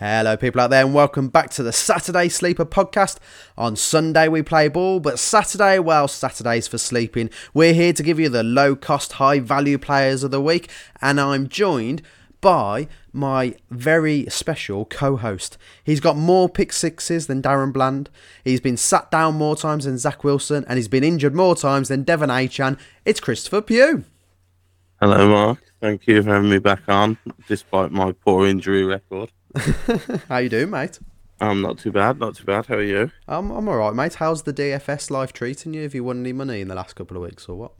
Hello, people out there, and welcome back to the Saturday Sleeper podcast. On Sunday, we play ball, but Saturday, well, Saturday's for sleeping. We're here to give you the low cost, high value players of the week, and I'm joined by my very special co host. He's got more pick sixes than DaRon Bland, he's been sat down more times than Zach Wilson, and he's been injured more times than De'Von Achane. It's Christopher Pugh. Hello, Mark. Thank you for having me back on, despite my poor injury record. How you doing, mate? I'm not too bad, not too bad. How are you? I'm I'm all right, mate. How's the DFS life treating you? Have you won any money in the last couple of weeks or what?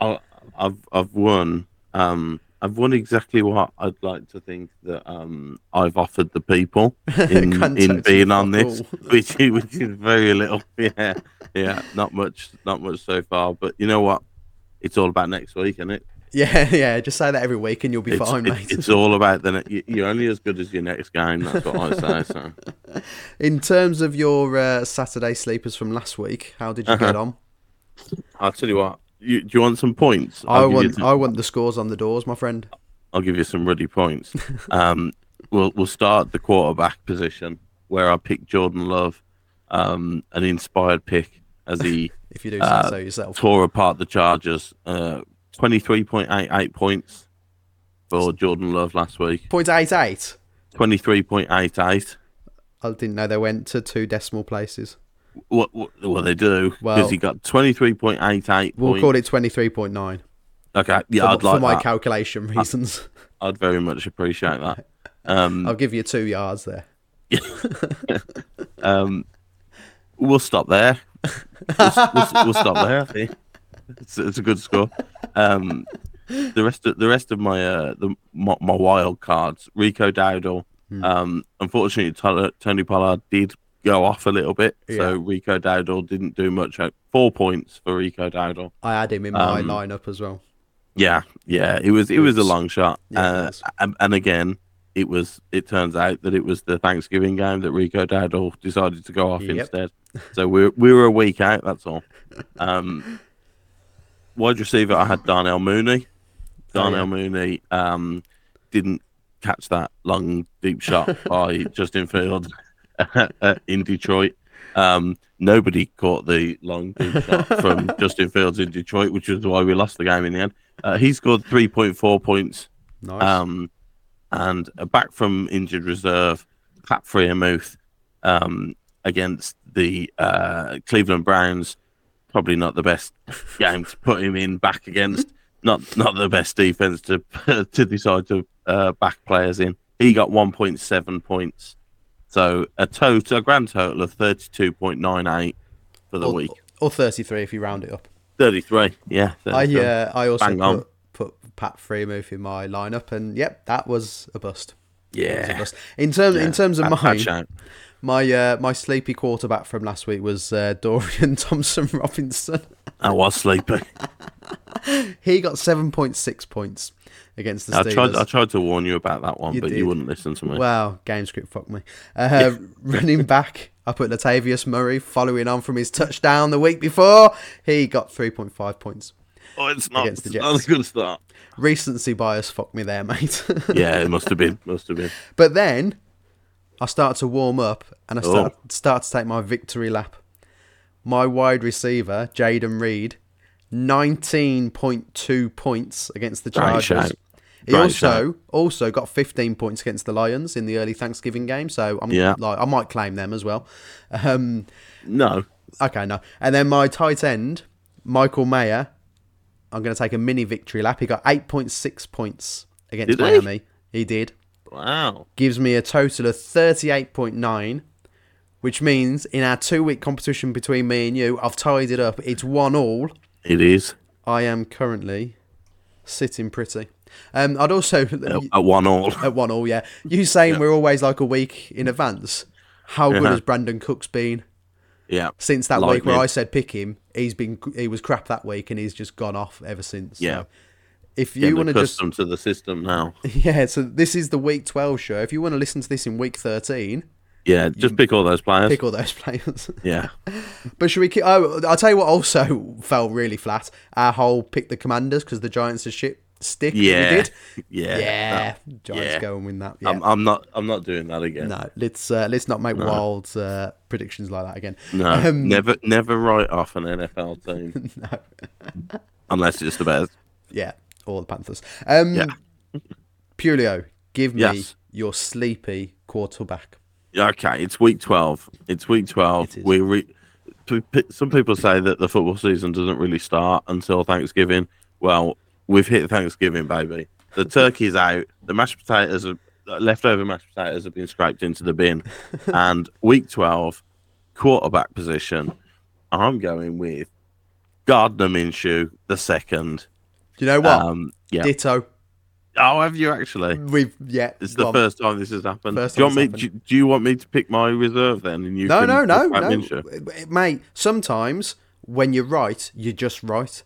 I, I've I've won. Um, I've won exactly what I'd like to think that um I've offered the people in in being on this, which is, which is very little. Yeah, yeah, not much, not much so far. But you know what? It's all about next week, isn't it? Yeah, yeah. Just say that every week and you'll be It's, fine, mate. it's all about the. ne- You're only as good as your next game. That's what I say. So. In terms of your uh, Saturday sleepers from last week, how did you Uh-huh. get on? I'll tell you what. You, do you want some points? I I'll you want some- I want the scores on the doors, my friend. I'll give you some ruddy points. Um, we'll we'll start the quarterback position where I picked Jordan Love, um, an inspired pick as he If you do Uh, so yourself. tore apart the Chargers. Uh, Twenty three point eight eight points for Jordan Love last week. Point eight eight. Twenty three point eight eight. I didn't know they went to two decimal places. What what well they do because Well- he got twenty three point eight eight. We'll call it twenty three point nine. Okay, yeah, for, I'd like for my that. calculation reasons. I'd very much appreciate that. Um, I'll give you two yards there. Um, we'll stop there. We'll, we'll, we'll stop there. It's, it's a good score. Um, the rest of the rest of my uh, the my, my wild cards, Rico Dowdle. Hmm. Um, unfortunately, Tony, Tony Pollard did go off a little bit, so Rico Dowdle didn't do much. Four points for Rico Dowdle. I had him in my Um, lineup as well. Yeah, yeah, it was it was a long shot. Yeah, uh, and, and again, it was. It turns out that it was the Thanksgiving game that Rico Dowdle decided to go off Yep. instead. So we we were a week out. That's all. Um, wide receiver, I had Darnell Mooney. Oh, Darnell yeah. Mooney um, didn't catch that long deep shot by Justin Fields in Detroit. Um, nobody caught the long deep shot from Justin Fields in Detroit, which is why we lost the game in the end. Uh, he scored 3.4 points Nice. um, and uh, back from injured reserve, Pat Freiermuth um, against the uh, Cleveland Browns. Probably not the best game to put him in back against. Not not the best defense to to decide to uh, back players in. He got 1.7 points, so a total, a grand total of 32.98 for the or, week. or thirty three if you round it up. 33, yeah. I 33. uh, I also Bang on. put, put Pat Freiermuth in my lineup, and yep, that was a bust. That was a yeah. In terms in terms of mine, my uh, my sleepy quarterback from last week was uh, Dorian Thompson Robinson. I was sleepy. He got seven point six points against the I Steelers. tried. I tried to warn you about that one, You but did. you wouldn't listen to me. Wow, game script fuck me. Uh, running back, I put Latavius Murray following on from his touchdown the week before. He got 3.5 points. Oh, it's not. against the not a good start. Recency bias fucked me there, mate. Yeah, it must have been. Must have been. but then I start to warm up and I Oh. start, start to take my victory lap. My wide receiver, Jayden Reed, 19.2 points against the Chargers. shout. He Great also also got 15 points against the Lions in the early Thanksgiving game, so I'm Yeah. like I might claim them as well. Um, No. okay, no. And then my tight end, Michael Mayer, I'm going to take a mini victory lap. He got 8.6 points against Did he? Miami. He did. Wow. Gives me a total of 38.9, which means in our two week competition between me and you, I've tied it up. It's one all. It is I am currently sitting pretty. Um, I'd also at, at one all. at one all, yeah. You saying we're always like a week in advance. How good Uh-huh. has Brandin Cooks been Yeah. since that week where I said pick him? He's been he was crap that week and he's just gone off ever since. So Yeah. if you want to just to the system now. yeah, so this is the week twelve show. If you want to listen to this in week thirteen, Yeah, just pick all those players. pick all those players. Yeah. but should we? Keep, oh, I'll tell you what. Also fell really flat. Our whole pick the Commanders because the Giants are shit stick. Yeah, we did. Yeah, Yeah, that- Giants yeah. go and win that. Yeah. I'm, I'm not. I'm not doing that again. no, let's uh, let's not make wild uh, predictions like that again. No, Um, never, never write off an NFL team no. unless it's the Bears. Yeah, or the Panthers. Um, Yeah. Pulio, give me Yes. your sleepy quarterback. Yeah, Okay, it's week twelve. It's week twelve. It is. We re- some people say that the football season doesn't really start until Thanksgiving. Well, we've hit Thanksgiving, baby. The turkey's out. The mashed potatoes, are, leftover mashed potatoes, have been scraped into the bin. and week twelve, quarterback position. I'm going with Gardner Minshew the second. Do you know what? Um, yeah. Ditto. Oh, have you actually? We've yeah. It's the on. first time this has happened. First do you want me? Do, do you want me to pick my reserve then? And you No, no, no, no, Minshew? mate. Sometimes when you're right, you're just right.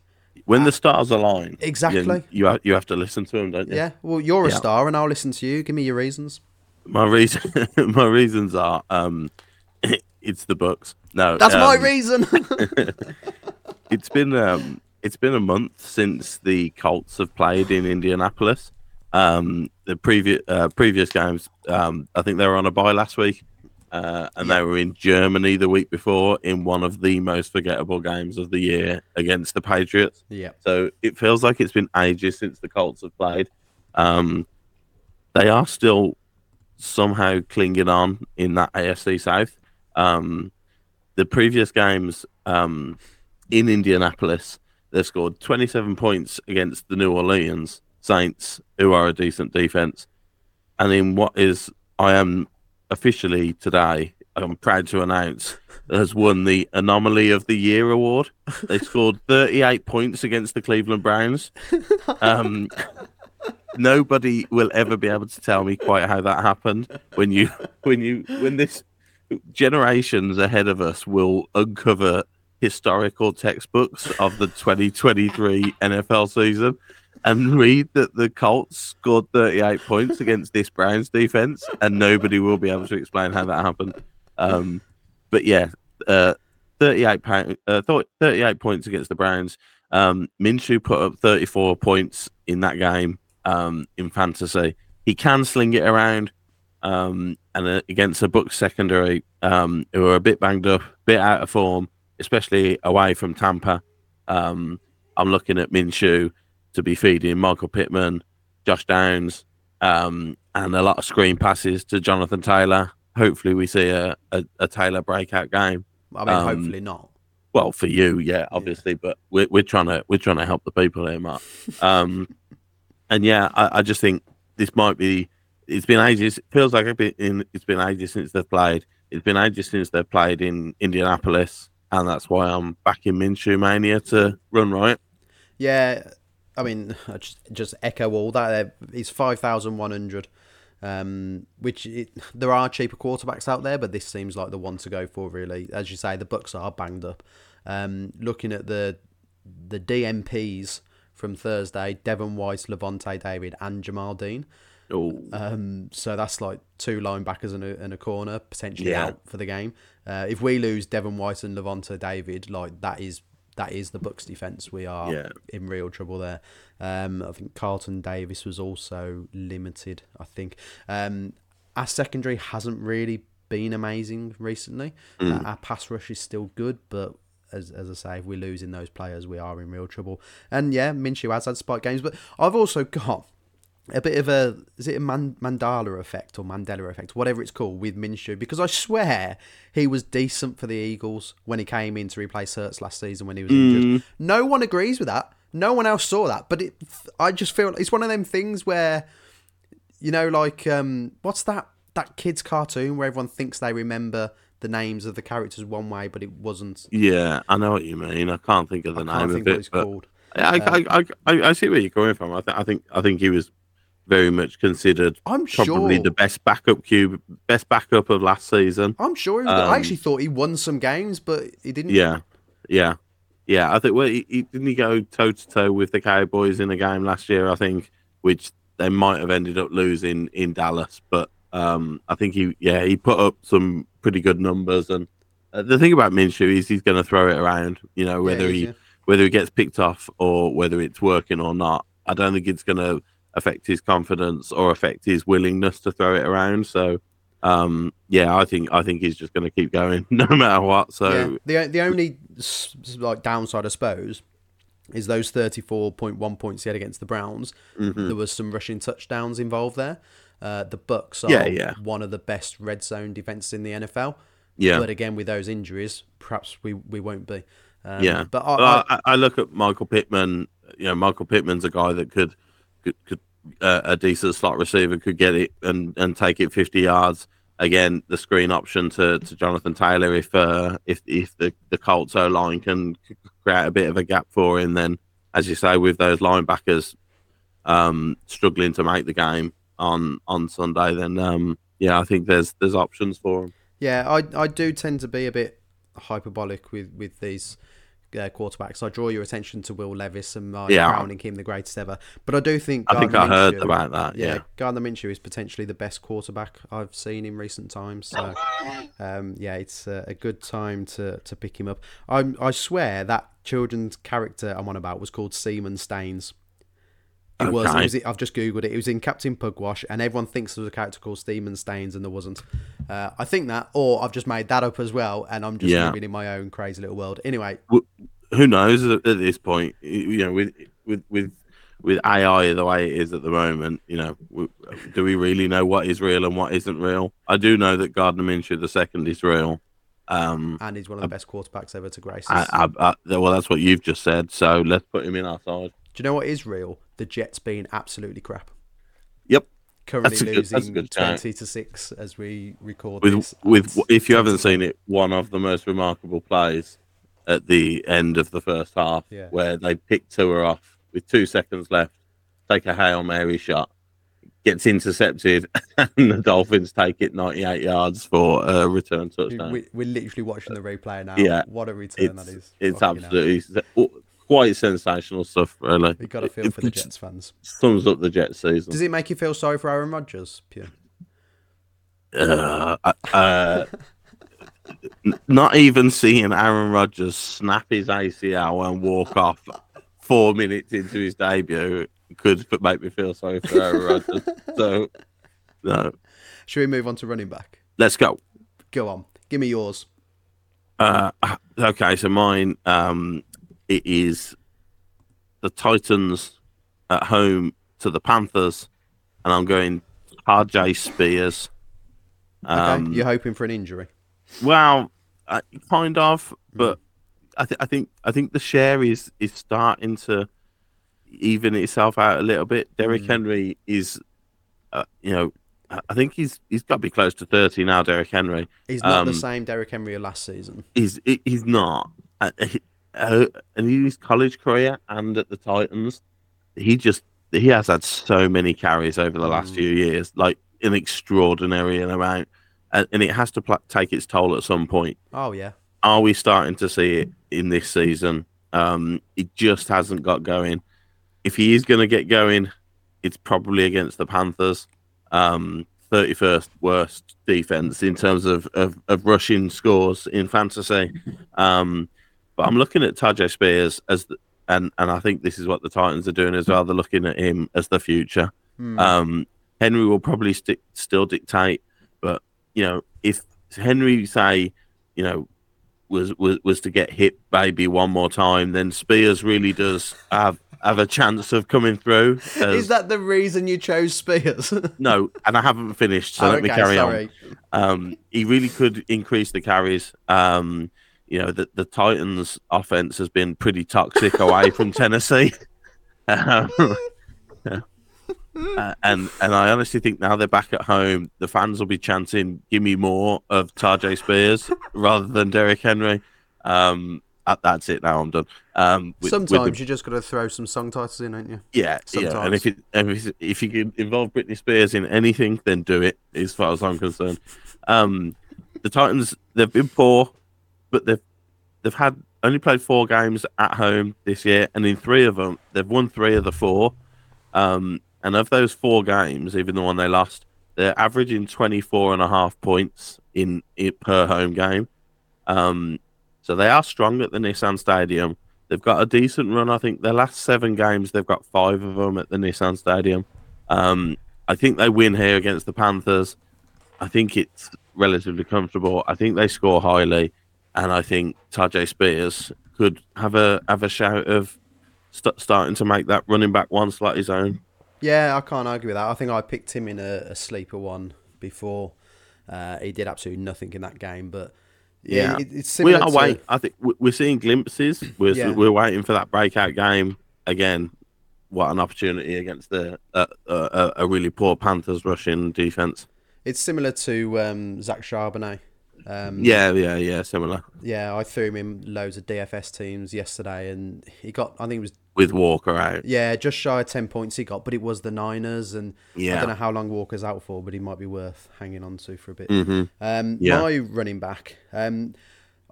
When the stars align, Exactly. You, you have, you have to listen to them, don't you? Yeah. Well, you're a Yeah. star, and I'll listen to you. Give me your reasons. My reason, my reasons are, um, it's the books. No, That's my um, reason. It's been um, it's been a month since the Colts have played in Indianapolis. Um, the previous uh, previous games, um, I think they were on a bye last week, uh, and they were in Germany the week before in one of the most forgettable games of the year against the Patriots. yeah. So it feels like it's been ages since the Colts have played. Um, they are still somehow clinging on in that AFC South. Um, the previous games um, in Indianapolis, they've scored 27 points against the New Orleans Saints, who are a decent defense. And in what is, I am officially today, I'm proud to announce, has won the Anomaly of the Year award. They scored 38 points against the Cleveland Browns. Um, nobody will ever be able to tell me quite how that happened. When you, when you, when this generations ahead of us will uncover historical textbooks of the 2023 NFL season and read that the Colts scored 38 points against this Browns defense, and nobody will be able to explain how that happened. Um, but yeah, uh, 38 pound, uh, 38 points against the Browns. Um, Minshew put up 34 points in that game um, in fantasy. He can sling it around, um, and uh, against a Bucks secondary um, who are a bit banged up, a bit out of form, especially away from Tampa. Um, I'm looking at Minshew to be feeding Michael Pittman, Josh Downs, um, and a lot of screen passes to Jonathan Taylor. Hopefully, we see a, a, a Taylor breakout game. I mean, Um, hopefully not. Well, for you, yeah, obviously, but we're we're trying to we're trying to help the people here, Mark. Um, and yeah, I, I just think this might be. It's been ages. It feels like it's been in, it's been ages since they've played. It's been ages since they've played in Indianapolis, and that's why I'm back in Minshew mania to run right. Yeah, I mean, I just just echo all that. Uh, It's five thousand one hundred, um, which it, there are cheaper quarterbacks out there, but this seems like the one to go for. Really, as you say, the Bucks are banged up. Um, looking at the the DNPs from Thursday, Devin White, Lavonte David, and Jamel Dean. Oh, Um, so that's like two linebackers and a, and a corner potentially Yeah. out for the game. Uh, if we lose Devin White and Lavonte David, like that is that is the Bucks defense. We are Yeah. in real trouble there. Um, I think Carlton Davis was also limited. I think um, our secondary hasn't really been amazing recently. Uh, our pass rush is still good, but as, as I say, if we're losing those players, we are in real trouble. And yeah, Minshew has had spike games, but I've also got a bit of a is it a Man- Mandela effect or Mandela effect, whatever it's called, with Minshew because I swear he was decent for the Eagles when he came in to replace Hurts last season when he was injured. No one agrees with that. No one else saw that, but it, I just feel it's one of them things where, you know, like um, what's that that kids cartoon where everyone thinks they remember the names of the characters one way, but it wasn't. yeah, I know what you mean. I can't think of the I can't name think of what it, it's but called. I, I, I, I, I see where you're coming from. I, th- I think I think he was very much considered I'm probably sure. the best backup cube, best backup of last season. I'm sure. He was, I Um, actually thought he won some games, but he didn't. Yeah, yeah, yeah. I think well, he, he, didn't he go toe to toe with the Cowboys in a game last year? I think, which they might have ended up losing in Dallas, but um, I think he, yeah, he put up some pretty good numbers. And uh, the thing about Minshew is he's going to throw it around. You know, whether Yeah, he yeah. whether he gets picked off or whether it's working or not. I don't think it's going to affect his confidence or affect his willingness to throw it around. So, um, yeah, I think I think he's just going to keep going no matter what. So yeah. the the only like downside, I suppose, is those thirty four point one points he had against the Browns. Mm-hmm. There was some rushing touchdowns involved there. Uh, the Bucks are Yeah, yeah. one of the best red zone defenses in the NFL. yeah, But again, with those injuries, perhaps we, we won't be. Um, yeah. But I, I, I, I look at Michael Pittman. You know, Michael Pittman's a guy that could could, could uh, a decent slot receiver could get it and, and take it 50 yards. Again, the screen option to, to Jonathan Taylor if uh, if if the, the Colts O line can create a bit of a gap for him, then as you say, with those linebackers um, struggling to make the game on on Sunday, then um, yeah, I think there's there's options for him. Yeah, I I do tend to be a bit hyperbolic with with these uh, quarterbacks. I draw your attention to Will Levis and my Yeah. crowning him the greatest ever. But I do think I think Gardner I heard about that. Yeah, Gardner Minshew is potentially the best quarterback I've seen in recent times. So, um, yeah, it's a, a good time to, to pick him up. I I swear that children's character I'm on about was called Seaman Staines. It was. It Okay. was. I've just googled it. It was in Captain Pugwash, and everyone thinks there was a character called Seaman Staines, and there wasn't. Uh, I think that, or I've just made that up as well, and I'm just Yeah. living in my own crazy little world. Anyway, who knows at, this point? You know, with with with with AI the way it is at the moment, you know, do we really know what is real and what isn't real? I do know that Gardner Minshew the second is real. Um, and he's one of the best quarterbacks ever to grace I. I, I, well, that's what you've just said. So let's put him in our side. Do you know what is real? The Jets being absolutely crap. Yep. Currently good- losing twenty to six as we record With this. with if you haven't seen it, one of the most remarkable plays at the end of the first half, Yeah. where they pick Tua off with two seconds left, take a hail mary shot, gets intercepted, and the Dolphins take it 98 yards for a return touchdown. We, we're literally watching the replay now. Yeah. What a return that it's is. it's Fucking absolutely quite sensational stuff, really. We've got to feel It- for the Jets fans. Sums up the Jets season. Does it make you feel sorry for Aaron Rodgers, Pure? uh, uh, not even seeing Aaron Rodgers snap his ACL and walk off four minutes into his debut could make me feel sorry for Aaron Rodgers. So, no, Should we move on to running back? let's go. Go on. Give me yours. Uh, okay, so mine um, it is the Titans at home to the Panthers, and I'm going Tyjae Spears. Okay. Um, You're hoping for an injury. Well, uh, kind of, but I, th- I think I think the share is is starting to even itself out a little bit. Derrick Mm. Henry is, uh, you know, I think he's he's got to be close to thirty now. Derrick Henry, He's not the um, same Derrick Henry of last season. he's he's not, uh, he- uh, and in his college career and at the Titans, he just he has had so many carries over the last Mm. few years, like an extraordinary amount, and, and it has to pl- take its toll at some point Oh, yeah. are we starting to see it in this season? Um, it just hasn't got going. If he is going to get going, it's probably against the Panthers. Um, 31st worst defense in terms of, of, of rushing scores in fantasy. Um, but I'm looking at Tyjae Spears as, the, and and I think this is what the Titans are doing as well. They're looking at him as the future. Hmm. Um, Henry will probably stick, still dictate, but you know, if Henry say, you know, was was was to get hit maybe one more time, then Spears really does have have a chance of coming through. is that the reason you chose Spears? no, and I haven't finished, so Oh, let me okay, carry on. Um, he really could increase the carries. Um, you know, the, the Titans' offense has been pretty toxic away from Tennessee. Um, uh, and and I honestly think now they're back at home, the fans will be chanting, "Give me more of Tyjae Spears" rather than Derrick Henry. Um, that- that's it. Now I'm done. Um, with- with the- Sometimes you just got to throw some song titles in, don't you? yeah, yeah, and if it if, if you can involve Britney Spears in anything, then do it. As far as I'm concerned, um, the Titans they've been poor, but they've they've had only played four games at home this year, and in three of them they've won three of the four. Um, and of those four games, even the one they lost, they're averaging 24 and a half points in, in per home game. Um, so they are strong at the Nissan Stadium. they've got a decent run. I think their last seven games, they've got five of them at the Nissan Stadium. Um, I think they win here against the Panthers. I think it's relatively comfortable. I think they score highly, and I think Tyjae Spears could have a have a shout of st- starting to make that running back one slot his own. Yeah, I can't argue with that. I think I picked him in a, a sleeper one before. Uh, he did absolutely nothing in that game, but yeah, it, it's We are to waiting. I think we- we're seeing glimpses. We're Yeah. we're waiting for that breakout game again. What an opportunity against the uh, uh, a really poor Panthers rushing defense. it's similar to um, Zach Charbonnet. Um, Yeah, yeah, yeah. Similar yeah, I threw him in loads of DFS teams yesterday, and he got I think it was with Walker out. yeah just shy of ten points he got, but it was the Niners, and yeah. I don't know how long Walker's out for, but he might be worth hanging on to for a bit. hmm Um, Yeah. My running back, um,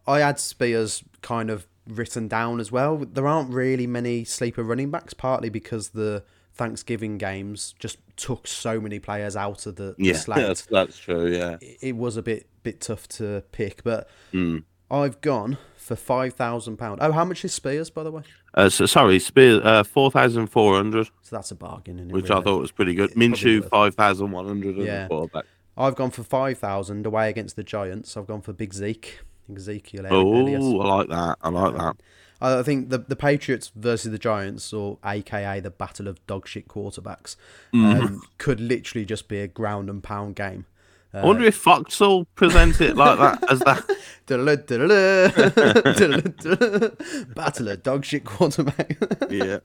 I had Spears kind of written down as well. There aren't really many sleeper running backs, partly because the Thanksgiving games just took so many players out of the, the Yeah, slate. that's, that's true. Yeah. It it was a bit bit tough to pick, but Mm. I've gone for five thousand pound. Oh, how much is Spears, by the way? Uh, so, sorry, Spears, uh, four thousand four hundred, So that's a bargain, which I thought was pretty good. It's Minshew five thousand one hundred Yeah. I've gone for five thousand away against the Giants. I've gone for Big Zeke, Ezekiel Oh. I like that. I like that. I think the the Patriots versus the Giants, or AKA the battle of Dogshit quarterbacks, Mm. um, could literally just be a ground and pound game. I wonder if Fox will present it like that as that. battle of Dogshit quarterback. Yeah.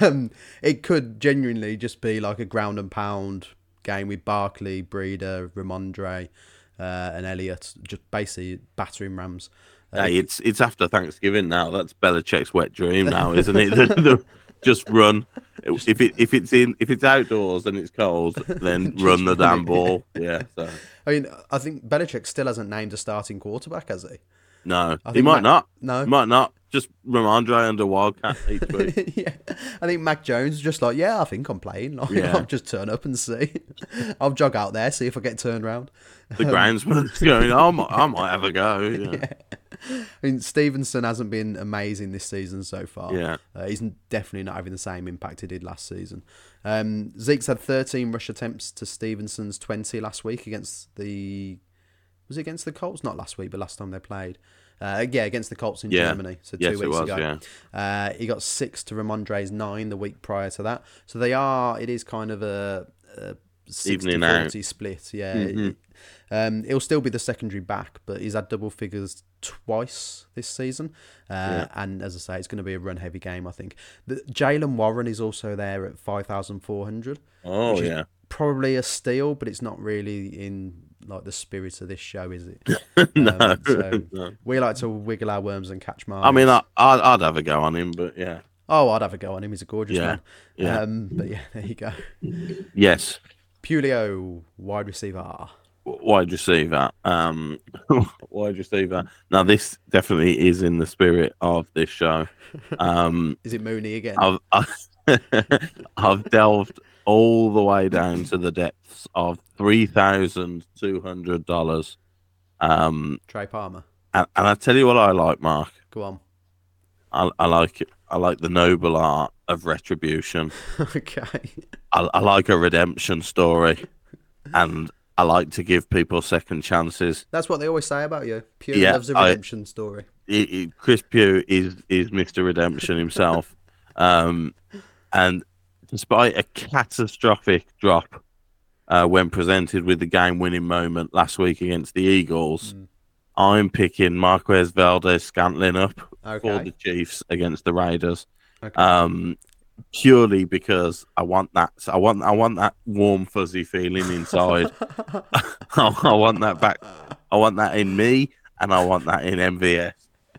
um, it could genuinely just be like a ground and pound game with Barkley, Breeder, Rhamondre, uh, and Elliott, just basically battering Rams. Hey, it's it's after Thanksgiving now. That's Belichick's wet dream now, isn't it? The- the- just run. If it if it's in if it's outdoors and it's cold, then run the damn ball. Yeah. So I mean, I think Belichick still hasn't named a starting quarterback, has he? no, he might Mac- not. No. He might not. Just Rhamondre under Wildcat each week. yeah, I think Mac Jones is just like, yeah, I think I'm playing. Like, Yeah. I'll just turn up and see. I'll jog out there, see if I get turned round. The um, groundsman's going. I might, I might have a go. Yeah. I mean, Stevenson hasn't been amazing this season so far. Yeah. Uh, he's definitely not having the same impact he did last season. Um, Zeke's had 13 rush attempts to Stevenson's 20 last week against the. Was it against the Colts? Not last week, but last time they played. Uh, yeah, against the Colts in Yeah. Germany. So two Yes, it weeks was, ago. yeah. Uh, he got six to Rhamondre's nine the week prior to that. So they are. It is kind of a, a 60 40 split. Yeah. Mhm. Um, he'll still be the secondary back, but he's had double figures twice this season. Uh, Yeah. And as I say, it's going to be a run heavy game, I think. The, Jaylen Warren is also there at 5,400. Oh yeah. Probably a steal, but it's not really in like the spirit of this show, is it? no, Um, so- no. we like to wiggle our worms and catch marks. I mean, I, I'd, I'd have a go on him, but yeah. oh, I'd have a go on him. He's a gorgeous Yeah, man. yeah. Um, but yeah, there you go. Yes. Pulio, wide receiver. Wide receiver. Um, wide that? Now, this definitely is in the spirit of this show. Um, Is it Mooney again? I've I've, I've delved all the way down to the depths of three thousand two hundred dollars. Um, Trey Palmer. and, and I tell you what I like, Mark. Go on. I, I like it. I like the noble art of retribution. okay. I, I like a redemption story, and I like to give people second chances. That's what they always say about you. Pure Yeah, loves a I- redemption story. it, it, Chris Pugh is is Mr. Redemption himself, um, and despite a catastrophic drop uh, when presented with the game-winning moment last week against the Eagles, Mm. I'm picking Marquez Valdes Scantling up for the Chiefs against the Raiders, okay. um, purely because I want that. I want I want that warm fuzzy feeling inside. I want that back. I want that in me, and I want that in MVS,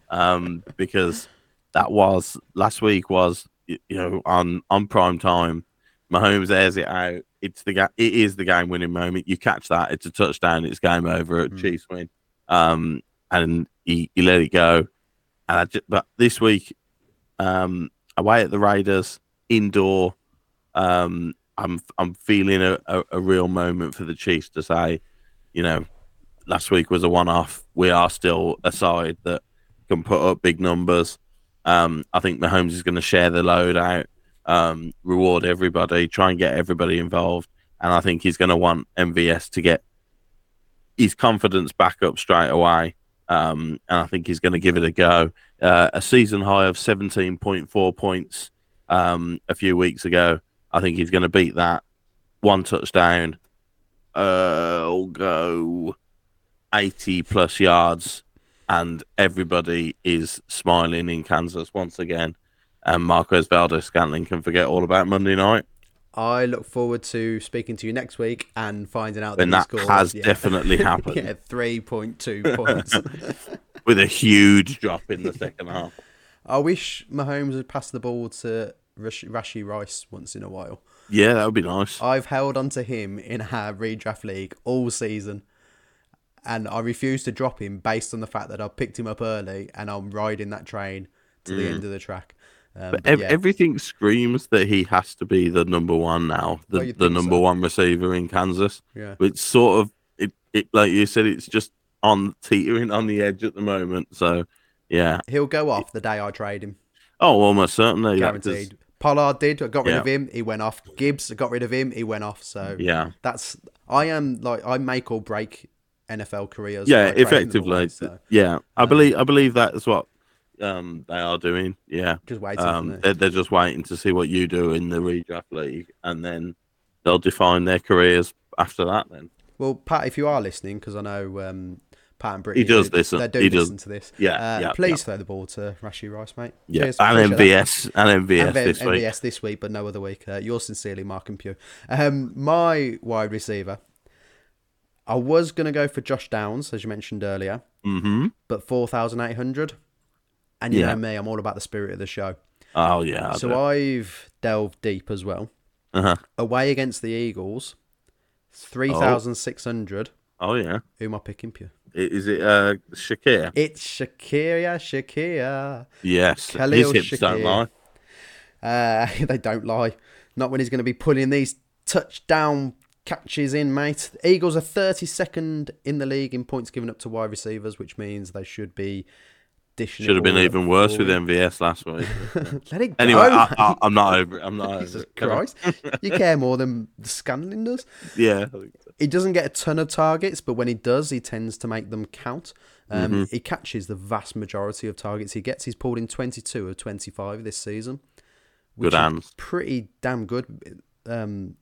um, because that was last week was you know on on prime time. Mahomes airs it out. It's the ga- It is the game winning moment. You catch that. It's a touchdown. It's game over. Mm. Chiefs win. Um, and he, he let it go. And I ju- but this week, um, away at the Raiders, indoor, um, I'm I'm feeling a, a, a real moment for the Chiefs to say, you know, last week was a one off. We are still a side that can put up big numbers. Um, I think Mahomes is going to share the load out, um, reward everybody, try and get everybody involved, and I think he's going to want MVS to get his confidence back up straight away. Um, and I think he's going to give it a go. Uh, a season high of 17.4 points um, a few weeks ago. I think he's going to beat that. One touchdown. Uh, will go 80 plus yards, and everybody is smiling in Kansas once again. And Marquez Valdes Scantling can forget all about Monday night. I look forward to speaking to you next week and finding out And that, that has yeah. definitely happened. yeah, three point two points. with a huge drop in the second half. I wish Mahomes had passed the ball to Rash- Rashee Rice once in a while. Yeah, that would be nice. I've held onto him in our redraft league all season, and I refuse to drop him based on the fact that I picked him up early and I'm riding that train to the end of the track. Um, but Mm. Ev- yeah, Everything screams that he has to be the number one now, the, Oh, the number so. one receiver in Kansas. yeah. It's sort of it, it, like you said, it's just on teetering on the edge at the moment. So, yeah. He'll go off the day I trade him, Oh, almost certainly. is- guaranteed. Pollard did. I got rid Yeah. of him. He went off. Gibbs I got rid of him. He went off. So Yeah, that's I am like I make or break NFL careers. yeah, by trading them effectively. away, so Yeah, I believe I believe that is what um they are doing. Yeah, just waiting um, they're, they're just waiting to see what you do in the redraft league, and then they'll define their careers after that. Then, Well, Pat, if you are listening, because I know um, Pat and Brittany, does do- listen. They do He does. listen to this. Yeah, uh, yeah, Please yeah. throw the ball to Rashee Rice, mate. yeah, Cheers, and. MVS and MVS and this week. MVS this week, but no other week. Uh, yours sincerely, Mark and Pugh. Um, my wide receiver, I was going to go for Josh Downs, as you mentioned earlier, Mm-hmm. but 4,800. And you Yeah. know me, I'm all about the spirit of the show. Oh yeah. I so. I've delved deep as well. uh-huh. Away against the Eagles, 3,600. Oh yeah. Who am I picking, Pugh? Is it uh Shakir? It's Shakira, Shakira. Yes. Khalil His hips don't lie. Uh, they don't lie. Not when he's going to be pulling these touchdown catches in, mate. The Eagles are 32nd in the league in points given up to wide receivers, which means they should be dishing. Should have been even worse with. MVS last week. Let it go. anyway, I, I'm not over it. I'm not Jesus. Christ. you care more than Scantling does. Yeah. So. He doesn't get a ton of targets, but when he does, he tends to make them count. Um, Mm-hmm. He catches the vast majority of targets he gets. He's pulled in 22 of 25 this season. which Good is hands. Pretty damn good. Um,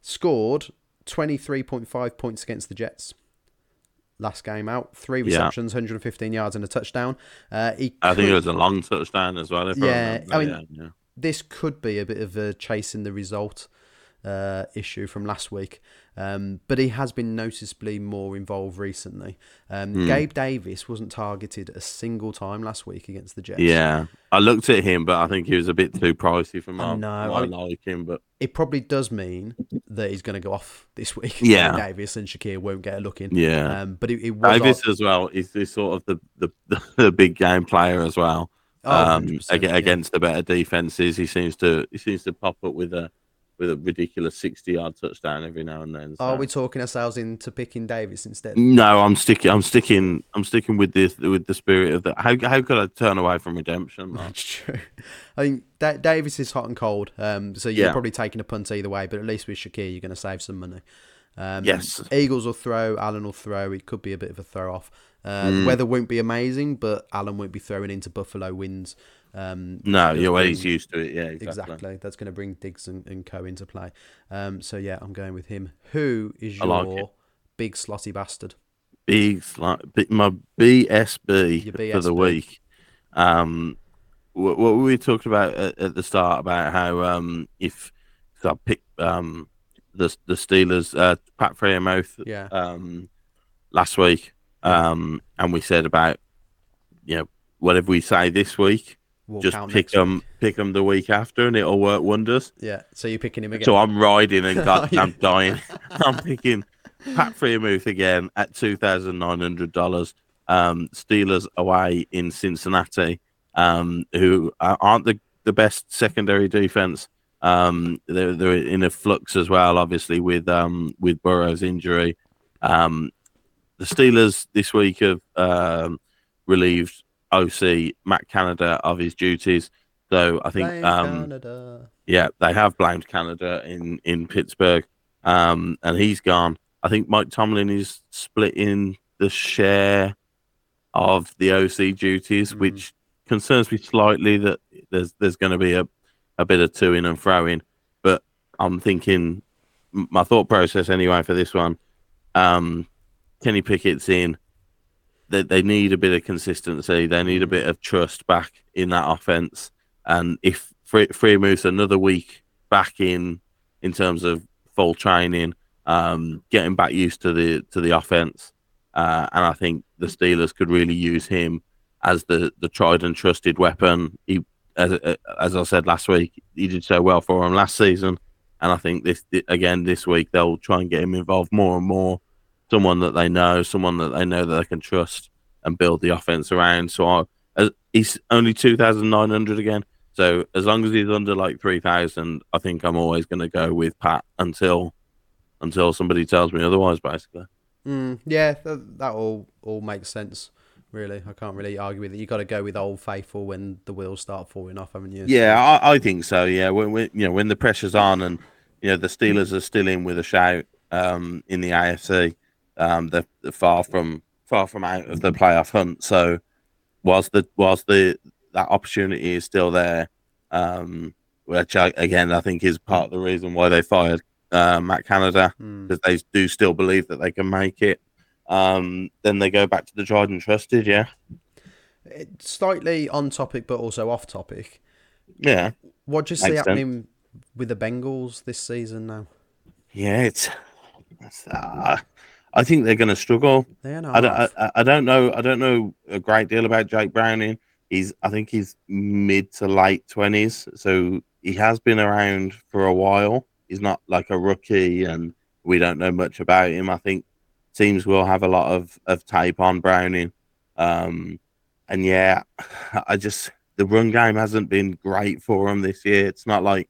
scored 23.5 points against the Jets last game out. Three Yeah. receptions, 115 yards, and a touchdown. Uh, he I think it was a long touchdown as well. Yeah, I, I mean- yeah, yeah. this could be a bit of a chasing the result uh, issue from last week, um, but he has been noticeably more involved recently. Um, Hmm. Gabe Davis wasn't targeted a single time last week against the Jets. Yeah, I looked at him, but I think he was a bit too pricey for my, know, my I mean- him, But It probably does mean that he's going to go off this week. Yeah. Davis and Shakir won't get a look in. yeah, Um, but it, it was Davis as well is sort of the, the, the, big game player as well. Oh, um, 100%, yeah. against the better defenses, he seems to he seems to pop up with a with a ridiculous sixty yard touchdown every now and then. Are we talking ourselves into picking Davis instead? No, I'm sticking. I'm sticking. I'm sticking with this with the spirit of that. How how could I turn away from redemption? man? That's true. I think da- Davis is hot and cold. Um, so you're Yeah. probably taking a punt either way, but at least with Shakir, you're going to save some money. Um, Yes. Eagles will throw. Allen will throw. It could be a bit of a throw off. Uh, Mm. The weather won't be amazing, but Allen won't be throwing into Buffalo winds. Um, No, you're bring- used to it. Yeah, exactly. Exactly. That's going to bring Diggs and, and Co into play. Um, so yeah, I'm going with him. Who is I like your big slotty bastard? Big like my BSB Your for the week. Um, what, what we talked about at, at the start about how um if I pick um the the Steelers uh Pat Freiermuth Yeah. um last week um and we said about you know whatever we say this week We'll just count pick week. pick them the week after and it'll work wonders. Yeah. So you're picking him again. So I'm riding and God, I'm dying. I'm picking Pat Freiermuth again at two thousand nine hundred dollars. Um, Steelers away in Cincinnati, um, who are- aren't the, the best secondary defense. Um, they're they're in a flux as well, obviously with um with Burrow's injury. Um, the Steelers this week have um, relieved OC Matt Canada of his duties. So I think Blame um, Canada. yeah, they have blamed Canada in in Pittsburgh, um, and he's gone. I think Mike Tomlin is splitting the share of the OC duties, Mhm. which concerns me slightly that there's there's going to be a, a bit of to in and fro in. But I'm thinking my thought process anyway for this one. Um, Kenny Pickett's in. They they need a bit of consistency. They need a bit of trust back in that offense. And if Free moves another week back in in terms of full training, um, getting back used to the to the offense, uh, and I think the Steelers could really use him as the the tried and trusted weapon. He, as as I said last week, he did so well for him last season, and I think this again this week they'll try and get him involved more and more. Someone that they know, someone that they know that they can trust, and build the offense around. So I, as, he's only two thousand nine hundred again. So as long as he's under like three thousand, I think I'm always going to go with Pat until until somebody tells me otherwise. Basically, Mm, yeah, that, that all all makes sense. Really, I can't really argue with it. You got to go with Old Faithful when the wheels start falling off, haven't you? yeah, I, I think so. Yeah, when, when you know when the pressure's on and you know the Steelers are still in with a shout um, in the AFC, um, they're, they're far from far from out of the playoff hunt. So whilst the whilst the that opportunity is still there, um, which I, again I think is part of the reason why they fired uh, Matt Canada Mm, because they do still believe that they can make it. Um, then they go back to the tried and trusted. Yeah, it- slightly on topic, but also off topic. yeah, What do you see Makes sense. happening with the Bengals this season now? yeah. It's. it's uh, I think they're going to struggle. They are I don't, I, I- don't know. I don't know a great deal about Jake Browning. He's, I think he's mid to late twenties, so he has been around for a while. He's not like a rookie, and we don't know much about him. I think teams will have a lot of, of tape on Browning, um, and yeah, I just the run game hasn't been great for him this year. It's not like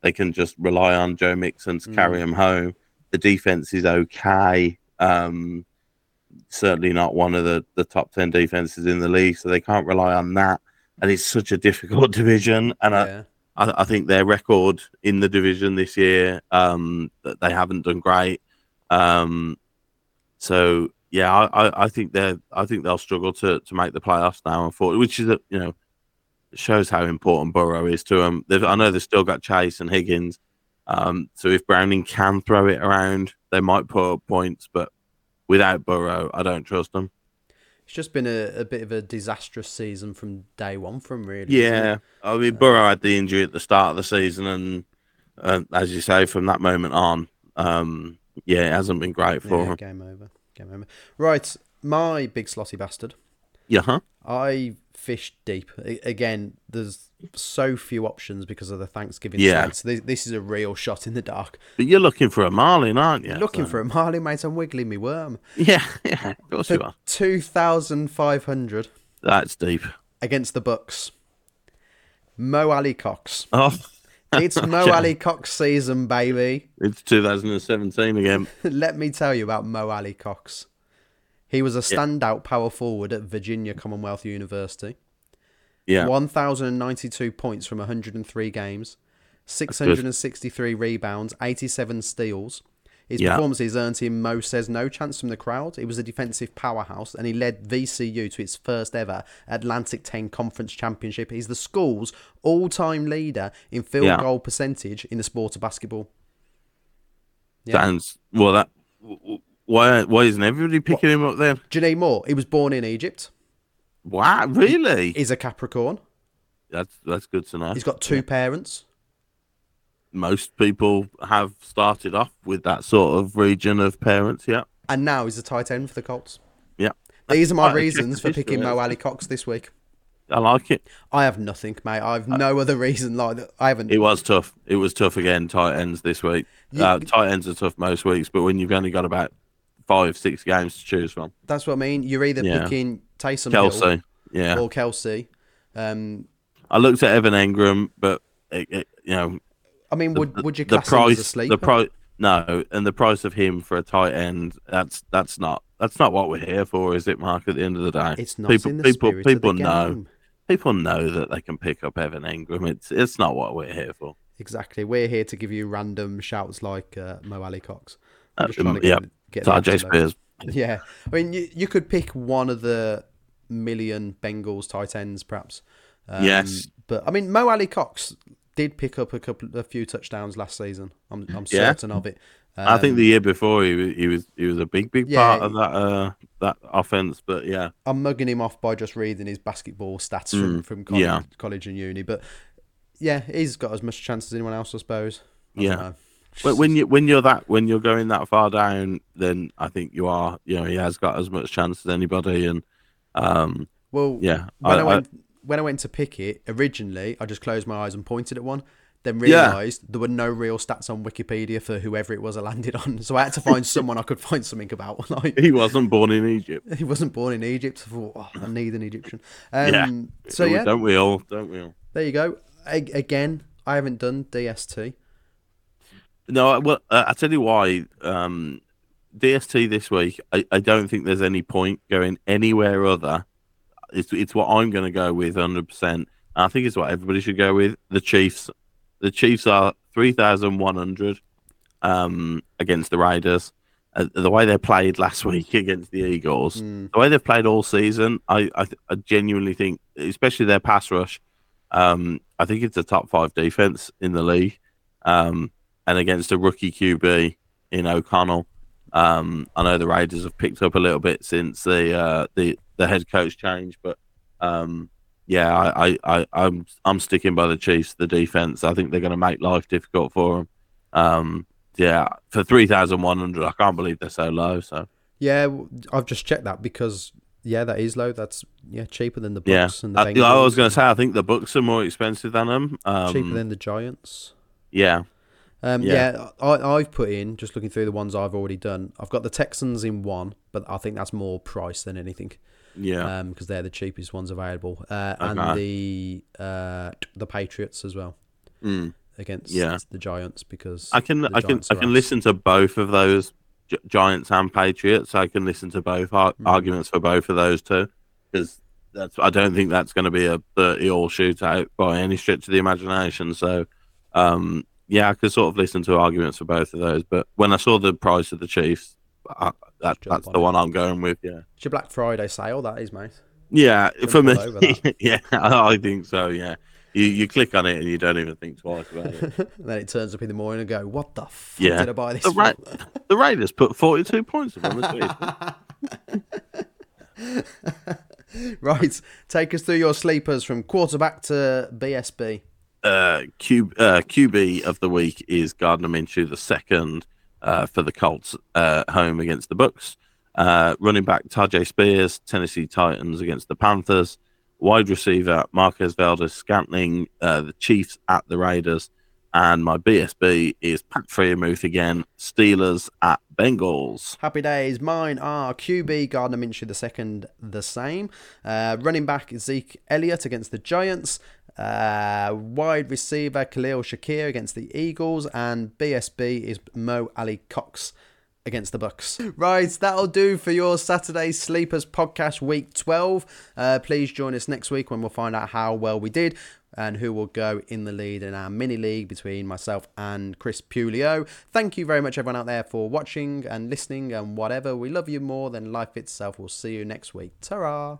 they can just rely on Joe Mixon to carry him home. The defense is okay. Um, certainly not one of the, the top 10 defenses in the league, so they can't rely on that. And it's such a difficult division. And I, yeah. I, I think their record in the division this year, um, that they haven't done great. Um, so yeah, I, I, I think they're I think they'll struggle to, to make the playoffs now, unfortunately, which is a, you know shows how important Burrow is to them. They've, I know they've still got Chase and Higgins, um, so if Browning can throw it around, they might put up points, but without Burrow, I don't trust them. It's just been a, a bit of a disastrous season from day one from really. Yeah, I mean Burrow had the injury at the start of the season, and uh, as you say, from that moment on, um, yeah, it hasn't been great for Yeah, him. game over. Game over. Right, my big slotty bastard. Yeah, huh? I fished deep. Again, there's so few options because of the Thanksgiving Yeah. So this, this is a real shot in the dark. But you're looking for a Marlin, aren't you? Looking So- for a marlin, mate. I'm wiggling me worm. Yeah, yeah, of course you are. 2,500 That's deep. against the Bucks. Mo Alie-Cox. Oh, It's Mo Okay. Ali Cox season, baby. it's 2017 again. Let me tell you about Mo Alie-Cox. He was a standout power forward at Virginia Commonwealth University. Yeah, 1,092 points from 103 games, 663 rebounds, 87 steals. His Yeah. performances earned him Mo says no chance from the crowd. He was a defensive powerhouse and he led VCU to its first ever Atlantic 10 Conference Championship. He's the school's all time leader in field Yeah. goal percentage in the sport of basketball. Yeah. sounds well. That why why isn't everybody picking him up then? Do Moore. He was born in Egypt. Wow, really? He's a Capricorn. That's that's good to know. He's got two parents. Most people have started off with that sort of region of parents. Yeah, And now he's a tight end for the Colts. yeah. These are my reasons for picking Mo Alie-Cox this week. I like it. I have nothing, mate. I've no other reason like. I haven't. It was tough. It was tough again. Tight ends this week. You- Uh, tight ends are tough most weeks, but when you've only got about five, six games to choose from, That's what I mean. You're either Yeah. picking Taysom Hill Kelsey. Yeah, or Kelsey. Um, I looked at Evan Engram, but it, it, you know I mean, would would you the class him as a price, sleeper? the price, no, and the price of him for a tight end, that's that's not that's not what we're here for, is it, Mark? At the end of the day, It's not people in the people people the know people know that they can pick up Evan Engram. It's it's not what we're here for. Exactly. We're here to give you random shouts like uh, Mo Alie-Cox. Uh, I'm just trying to um, yeah, get, get Tyjae. Spears. Yeah, I mean, you, you could pick one of the million Bengals tight ends, perhaps. Um, Yes. but I mean, Mo Alie-Cox did pick up a couple, a few touchdowns last season. I'm, I'm Yeah. certain of it. I think Um, the year before he was he was he was a big big Yeah, part of that uh that offense. But yeah, I'm mugging him off by just reading his basketball stats from, Mm, from college, yeah. college and uni. But yeah, he's got as much chance as anyone else, I suppose. I Yeah. But when you when you're that when you're going that far down, then I think you are. You know, he has got as much chance as anybody, and um, well, yeah, when I, I, I, went when I went to pick it originally, I just closed my eyes and pointed at one. Then Yeah. realised there were no real stats on Wikipedia for whoever it was I landed on, so I had to find someone I could find something about. Like he wasn't born in Egypt. he wasn't born in Egypt. I thought, oh, I need an Egyptian. Um, Yeah. So yeah, don't we all? Don't we all? there you go. A- again, I haven't done DST. No, well, uh, I tell you why. Um, DST this week, I, I don't think there's any point going anywhere other. It's it's what I'm going to go with 100. percent I think it's what everybody should go with. The Chiefs. The Chiefs are 3,100 um, against the Raiders. Uh, the way they played last week against the Eagles, Mm. the way they've played all season, I, I, th- I genuinely think, especially their pass rush, um, I think it's a top five defense in the league. Um, and against a rookie QB in O'Connell, um, I know the Raiders have picked up a little bit since the uh, the the head coach change, but um, yeah, I, I, I I'm I'm sticking by the Chiefs. The defense, I think they're going to make life difficult for them. Um, yeah, for three thousand one hundred, I can't believe they're so low. So Yeah, I've just checked that because yeah, that is low. That's yeah cheaper than the yeah, and the I, I was going to say I think the Bucks are more expensive than them. Um, cheaper than the Giants. yeah, Um, Yeah. yeah, I, I've put in just looking through the ones I've already done. I've got the Texans in one, but I think that's more price than anything yeah, because they're the cheapest ones available, uh, and Okay. the uh, the Patriots as well Mm. against Yeah. the Giants because I can I can I can listen to both of those Gi- Giants and Patriots. I can listen to both ar- Mm. arguments for both of those two because that's I don't think that's going to be a thirty all shootout by any stretch of the imagination. So, um, yeah, I could sort of listen to arguments for both of those. But when I saw the price of the Chiefs, I, that that's on the it. one I'm going with. Yeah, It's your Black Friday sale. That is, mate. yeah, Jump for me, all over that. yeah, I think so. Yeah. You, you click on it and you don't even think twice about it. and then it turns up in the morning and go, "What the fuck Yeah. did I buy this The. Ra- the Raiders put 42 points on the Chiefs. right, take us through your sleepers from quarterback to BSB. Uh, Q, uh, QB of the week is Gardner Minshew, the second uh, for the Colts uh, home against the Bucks. Uh, running back Tyjae Spears, Tennessee Titans against the Panthers. Wide receiver Marquez Valdes Scantling, uh, the Chiefs at the Raiders. And my BSB is Pat Freiermuth again, Steelers at Bengals. Happy days. Mine are QB Gardner Minshew the second, the same. Uh, running back Zeke Elliott against the Giants. Uh, wide receiver Khalil Shakir against the Eagles, and BSB is Mo Alie-Cox against the Bucks. Right, that'll do for your Saturday Sleepers podcast week 12. Uh, please join us next week when we'll find out how well we did and who will go in the lead in our mini league between myself and Chris Pulio. Thank you very much, everyone out there, for watching and listening and whatever. We love you more than life itself. We'll see you next week. Ta